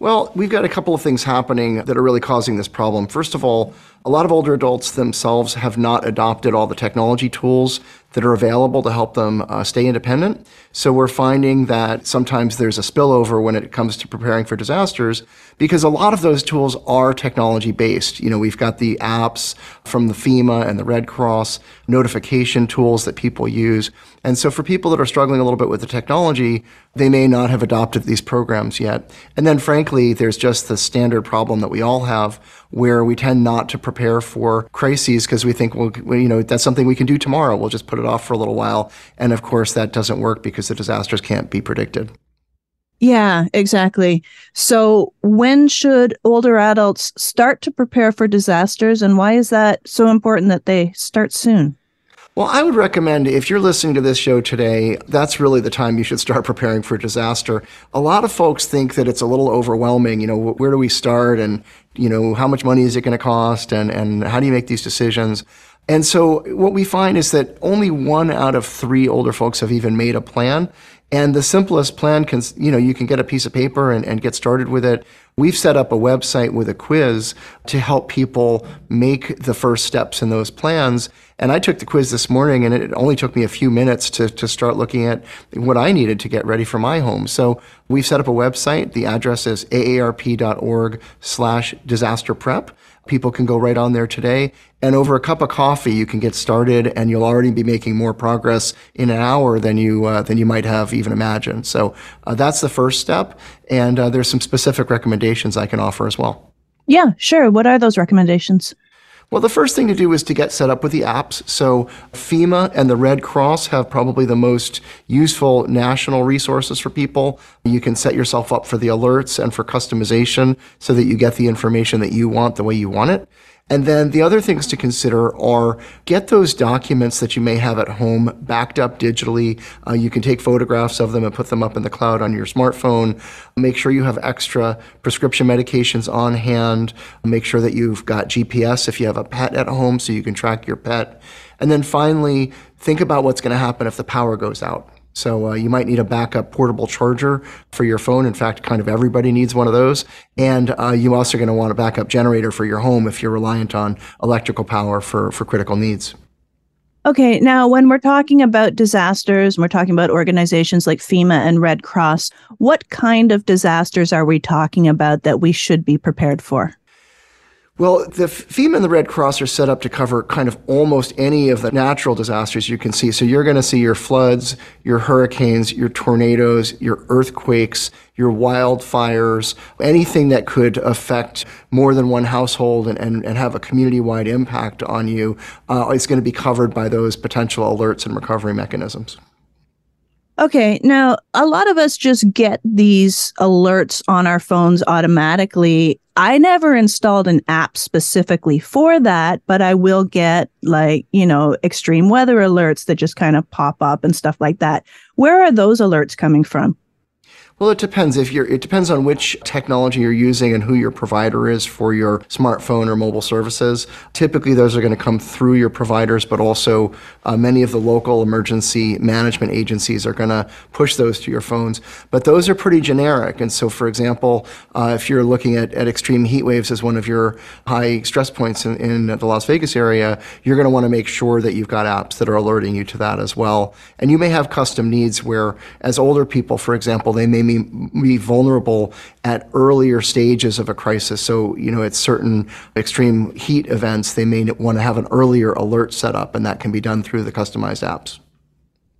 Well, we've got a couple of things happening that are really causing this problem. First of all, a lot of older adults themselves have not adopted all the technology tools that are available to help them uh, stay independent. So we're finding that sometimes there's a spillover when it comes to preparing for disasters because a lot of those tools are technology based. You know, we've got the apps from the FEMA and the Red Cross, notification tools that people use. And so for people that are struggling a little bit with the technology, they may not have adopted these programs yet. And then frankly, there's just the standard problem that we all have where we tend not to prepare for crises because we think, well, you know, that's something we can do tomorrow. We'll just put it off for a little while. And of course, that doesn't work because the disasters can't be predicted. Yeah, exactly. So, when should older adults start to prepare for disasters, and why is that so important that they start soon? Well, I would recommend if you're listening to this show today, that's really the time you should start preparing for disaster. A lot of folks think that it's a little overwhelming. You know, where do we start? And, you know, how much money is it going to cost? And, and how do you make these decisions? And so what we find is that only one out of three older folks have even made a plan. And the simplest plan can, you know, you can get a piece of paper and, and get started with it. We've set up a website with a quiz to help people make the first steps in those plans. And I took the quiz this morning and it only took me a few minutes to, to start looking at what I needed to get ready for my home. So we've set up a website. The address is aarp.org slash disaster prep. People can go right on there today. And over a cup of coffee, you can get started, and you'll already be making more progress in an hour than you uh, than you might have even imagined. So uh, that's the first step. And uh, there's some specific recommendations I can offer as well. Yeah, sure. What are those recommendations? Well, the first thing to do is to get set up with the apps. So FEMA and the Red Cross have probably the most useful national resources for people. You can set yourself up for the alerts and for customization so that you get the information that you want the way you want it. And then the other things to consider are get those documents that you may have at home backed up digitally. Uh, you can take photographs of them and put them up in the cloud on your smartphone. Make sure you have extra prescription medications on hand. Make sure that you've got GPS if you have a pet at home so you can track your pet. And then finally, think about what's going to happen if the power goes out. So uh, you might need a backup portable charger for your phone. In fact, kind of everybody needs one of those. And uh, you also going to want a backup generator for your home if you're reliant on electrical power for, for critical needs. Okay, now when we're talking about disasters, we're talking about organizations like FEMA and Red Cross, what kind of disasters are we talking about that we should be prepared for? Well, the FEMA and the Red Cross are set up to cover kind of almost any of the natural disasters you can see. So you're going to see your floods, your hurricanes, your tornadoes, your earthquakes, your wildfires, anything that could affect more than one household and, and, and have a community wide impact on you uh, is going to be covered by those potential alerts and recovery mechanisms. Okay, now a lot of us just get these alerts on our phones automatically. I never installed an app specifically for that, but I will get like, you know, extreme weather alerts that just kind of pop up and stuff like that. Where are those alerts coming from? Well, it depends. If you're, it depends on which technology you're using and who your provider is for your smartphone or mobile services. Typically, those are going to come through your providers, but also uh, many of the local emergency management agencies are going to push those to your phones. But those are pretty generic. And so, for example, uh, if you're looking at, at extreme heat waves as one of your high stress points in, in the Las Vegas area, you're going to want to make sure that you've got apps that are alerting you to that as well. And you may have custom needs where, as older people, for example, they may be, vulnerable at earlier stages of a crisis. So, you know, at certain extreme heat events, they may want to have an earlier alert set up, and that can be done through the customized apps.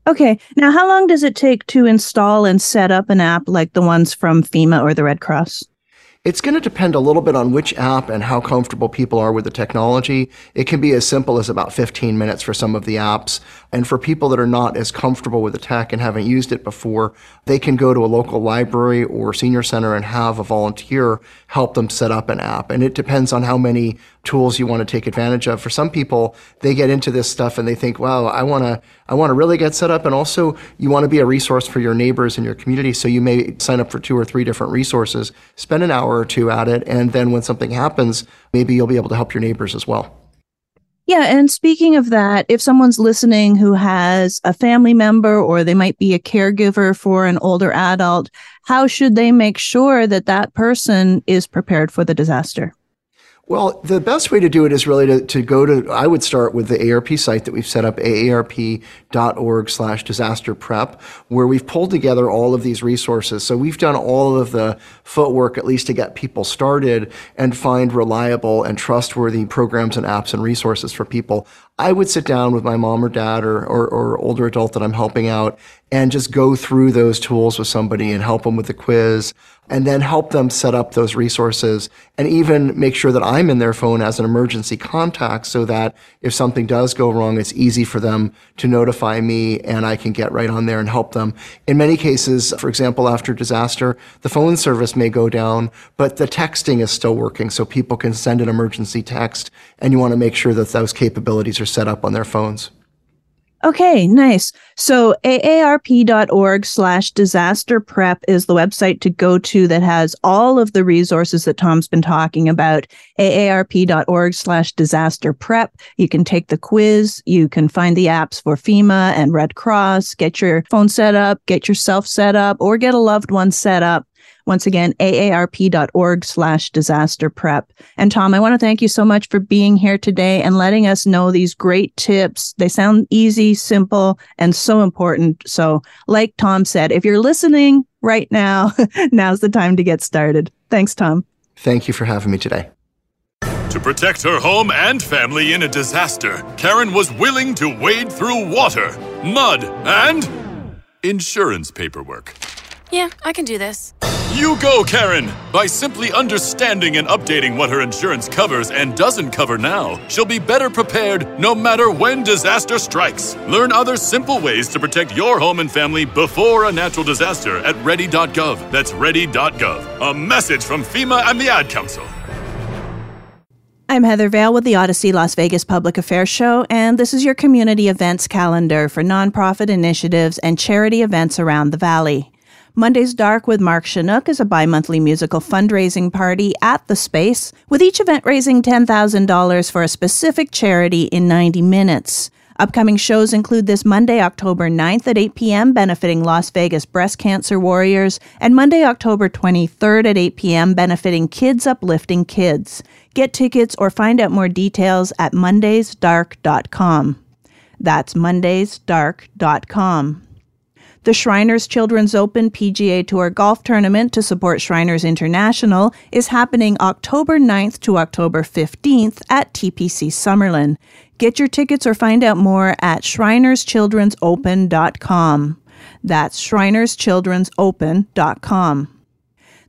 Okay. Now, how long does it take to install and set up an app like the ones from FEMA or the Red Cross? It's going to depend a little bit on which app and how comfortable people are with the technology. It can be as simple as about 15 minutes for some of the apps. And for people that are not as comfortable with the tech and haven't used it before, they can go to a local library or senior center and have a volunteer help them set up an app. And it depends on how many tools you want to take advantage of. For some people, they get into this stuff and they think, wow, I want to, I want to really get set up. And also you want to be a resource for your neighbors in your community. So you may sign up for two or three different resources, spend an hour or two at it. And then when something happens, maybe you'll be able to help your neighbors as well. Yeah. And speaking of that, if someone's listening who has a family member or they might be a caregiver for an older adult, how should they make sure that that person is prepared for the disaster? Well, the best way to do it is really to, to go to, I would start with the AARP site that we've set up, aarp.org slash disaster prep, where we've pulled together all of these resources. So we've done all of the footwork, at least to get people started and find reliable and trustworthy programs and apps and resources for people. I would sit down with my mom or dad or, or, or older adult that I'm helping out and just go through those tools with somebody and help them with the quiz and then help them set up those resources and even make sure that I'm in their phone as an emergency contact so that if something does go wrong, it's easy for them to notify me and I can get right on there and help them. In many cases, for example, after disaster, the phone service may go down, but the texting is still working so people can send an emergency text and you want to make sure that those capabilities are set up on their phones. Okay, nice. So aarp.org slash disaster prep is the website to go to that has all of the resources that Tom's been talking about. aarp.org slash disaster prep. You can take the quiz. You can find the apps for FEMA and Red Cross, get your phone set up, get yourself set up, or get a loved one set up. Once again, aarp.org slash disaster prep. And Tom, I want to thank you so much for being here today and letting us know these great tips. They sound easy, simple, and so important. So like Tom said, if you're listening right now, now's the time to get started. Thanks, Tom. Thank you for having me today. To protect her home and family in a disaster, Karen was willing to wade through water, mud, and insurance paperwork. Yeah, I can do this. You go, Karen! By simply understanding and updating what her insurance covers and doesn't cover now, she'll be better prepared no matter when disaster strikes. Learn other simple ways to protect your home and family before a natural disaster at ready.gov. That's ready.gov. A message from FEMA and the Ad Council. I'm Heather Vale with the Audacy Las Vegas Public Affairs Show, and this is your community events calendar for nonprofit initiatives and charity events around the Valley. Monday's Dark with Mark Shunock is a bi monthly musical fundraising party at the space, with each event raising $10,000 for a specific charity in 90 minutes. Upcoming shows include this Monday, October 9th at 8 p.m., benefiting Las Vegas breast cancer warriors, and Monday, October 23rd at 8 p.m., benefiting Kids Uplifting Kids. Get tickets or find out more details at mondaysdark.com. That's mondaysdark.com. The Shriners Children's Open PGA Tour Golf Tournament to support Shriners International is happening October 9th to October 15th at TPC Summerlin. Get your tickets or find out more at shrinerschildren'sopen.com. That's shrinerschildren'sopen.com.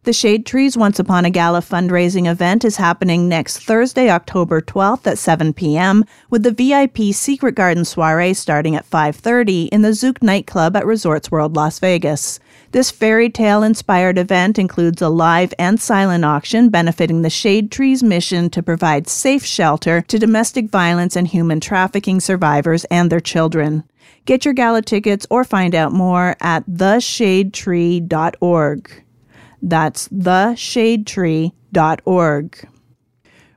The Shade Trees Once Upon a Gala fundraising event is happening next Thursday, October 12th at 7 p.m. with the VIP Secret Garden soiree starting at 5:30 in the Zouk nightclub at Resorts World Las Vegas. This fairy tale inspired event includes a live and silent auction benefiting the Shade Trees mission to provide safe shelter to domestic violence and human trafficking survivors and their children. Get your gala tickets or find out more at theshadetree.org. That's theshadetree.org.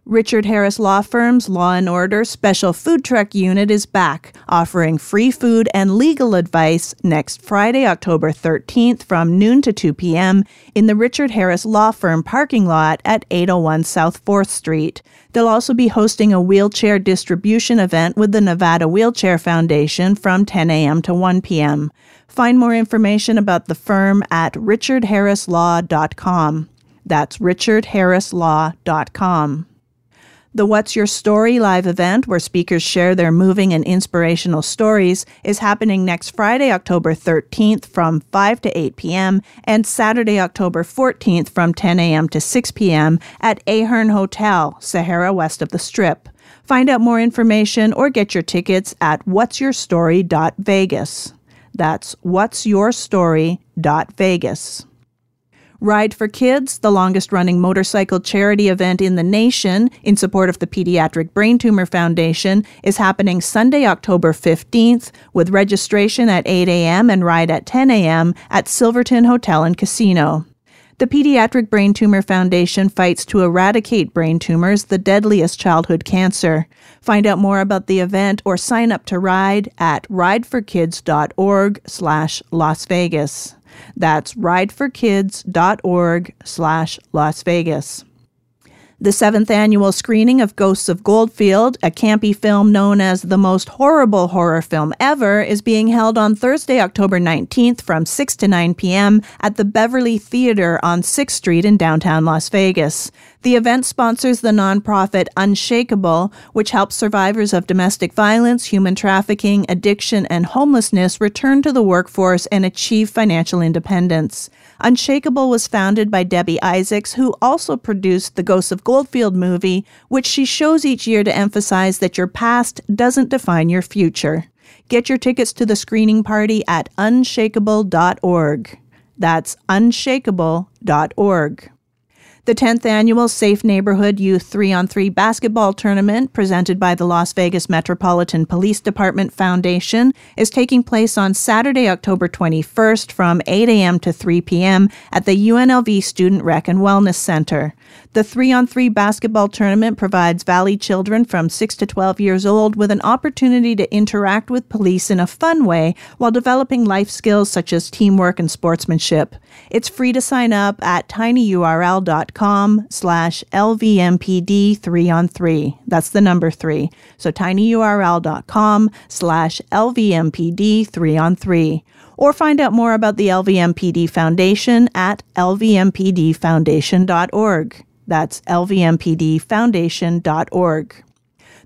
Richard Harris Law Firm's Law and Order Special Food Truck Unit is back, offering free food and legal advice next Friday, October 13th from noon to 2 p.m. in the Richard Harris Law Firm parking lot at 801 South 4th Street. They'll also be hosting a wheelchair distribution event with the Nevada Wheelchair Foundation from 10 a.m. to 1 p.m. Find more information about the firm at richardharrislaw.com. That's richardharrislaw.com. The What's Your Story live event, where speakers share their moving and inspirational stories, is happening next Friday, October 13th from 5 to 8 p.m. and Saturday, October 14th from 10 a.m. to 6 p.m. at Ahern Hotel, Sahara west of the Strip. Find out more information or get your tickets at what'syourstory.vegas. That's what'syourstory.vegas. Ride for Kids, the longest running motorcycle charity event in the nation in support of the Pediatric Brain Tumor Foundation, is happening Sunday, October 15th, with registration at 8 a.m. and ride at 10 a.m. at Silverton Hotel and Casino. The Pediatric Brain Tumor Foundation fights to eradicate brain tumors, the deadliest childhood cancer. Find out more about the event or sign up to ride at rideforkids.org slash Las Vegas. That's rideforkids.org slash Las Vegas. The seventh annual screening of Ghosts of Goldfield, a campy film known as the most horrible horror film ever, is being held on Thursday, October 19th from 6 to 9 p.m. at the Beverly Theater on 6th Street in downtown Las Vegas. The event sponsors the nonprofit Unshakeable, which helps survivors of domestic violence, human trafficking, addiction, and homelessness return to the workforce and achieve financial independence. Unshakeable was founded by Debbie Isaacs, who also produced the Ghosts of Goldfield movie, which she shows each year to emphasize that your past doesn't define your future. Get your tickets to the screening party at unshakable.org. That's unshakable.org. The 10th annual Safe Neighborhood Youth 3 on 3 basketball tournament, presented by the Las Vegas Metropolitan Police Department Foundation, is taking place on Saturday, October 21st from 8 a.m. to 3 p.m. at the UNLV Student Rec and Wellness Center. The 3 on 3 basketball tournament provides Valley children from 6 to 12 years old with an opportunity to interact with police in a fun way while developing life skills such as teamwork and sportsmanship. It's free to sign up at tinyurl.com slash lvmpd 3 on 3. That's the number 3. So tinyurl.com slash lvmpd 3 on 3 or find out more about the LVMPD Foundation at lvmpdfoundation.org. That's lvmpdfoundation.org.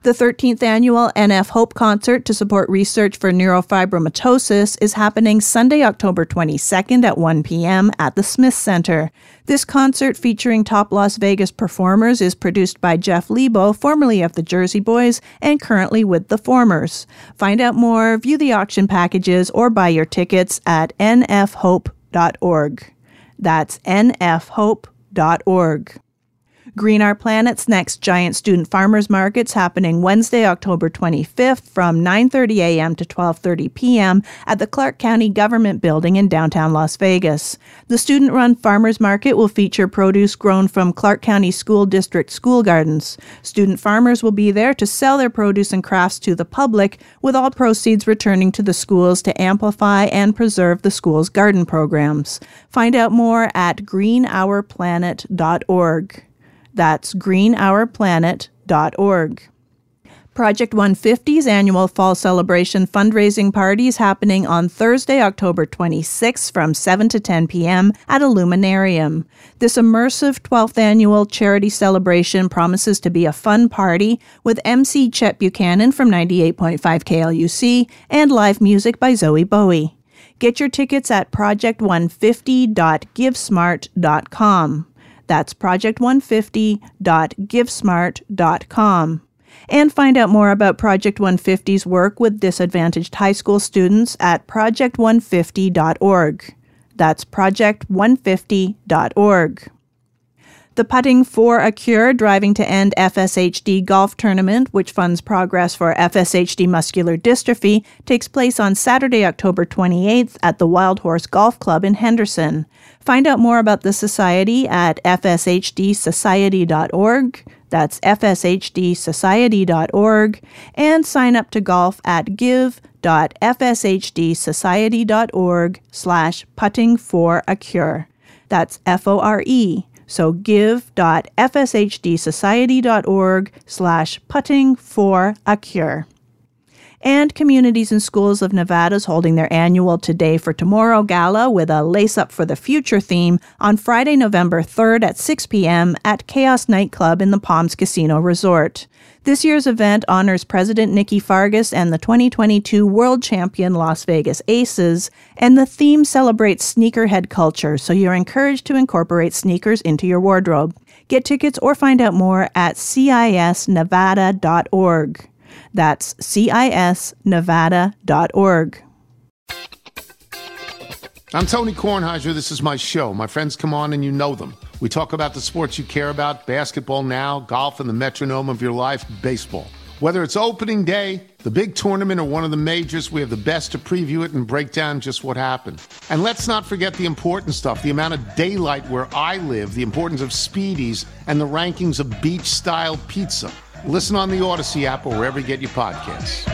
The 13th annual NF Hope concert to support research for neurofibromatosis is happening Sunday, October 22nd at 1 p.m. at the Smith Center. This concert featuring top Las Vegas performers is produced by Jeff Leibow, formerly of the Jersey Boys and currently with the Formers. Find out more, view the auction packages, or buy your tickets at nfhope.org. That's nfhope.org. Green Our Planet's next giant student farmers market's happening Wednesday, October 25th from 9:30 a.m. to 12:30 p.m. at the Clark County Government Building in downtown Las Vegas. The student-run farmers market will feature produce grown from Clark County School District school gardens. Student farmers will be there to sell their produce and crafts to the public, with all proceeds returning to the schools to amplify and preserve the school's garden programs. Find out more at greenourplanet.org. That's greenourplanet.org. Project 150's annual fall celebration fundraising party is happening on Thursday, October 26 from 7 to 10 p.m. at Illuminarium. This immersive 12th annual charity celebration promises to be a fun party with MC Chet Buchanan from 98.5 KLUC and live music by Zoe Bowie. Get your tickets at project150.givesmart.com. That's project150.givesmart.com. And find out more about Project 150's work with disadvantaged high school students at project150.org. That's project150.org. The Putting for a Cure Driving to End FSHD Golf Tournament, which funds progress for FSHD muscular dystrophy, takes place on Saturday, October 28th at the Wild Horse Golf Club in Henderson. Find out more about the society at fshdsociety.org. That's fshdsociety.org. And sign up to golf at give.fshdsociety.org slash putting for a cure. That's F-O-R-E. So give.fshdsociety.org slash putting for a cure. And communities and schools of Nevada is holding their annual Today for Tomorrow gala with a Lace Up for the Future theme on Friday, November 3rd at 6 p.m. at Chaos Nightclub in the Palms Casino Resort. This year's event honors President Nikki Fargas and the 2022 World Champion Las Vegas Aces, and the theme celebrates sneakerhead culture, so you're encouraged to incorporate sneakers into your wardrobe. Get tickets or find out more at cisnevada.org. That's cisnevada.org. I'm Tony Kornheiser. This is my show. My friends come on and you know them. We talk about the sports you care about basketball now, golf, and the metronome of your life, baseball. Whether it's opening day, the big tournament, or one of the majors, we have the best to preview it and break down just what happened. And let's not forget the important stuff the amount of daylight where I live, the importance of speedies, and the rankings of beach style pizza. Listen on the Audacy app or wherever you get your podcasts.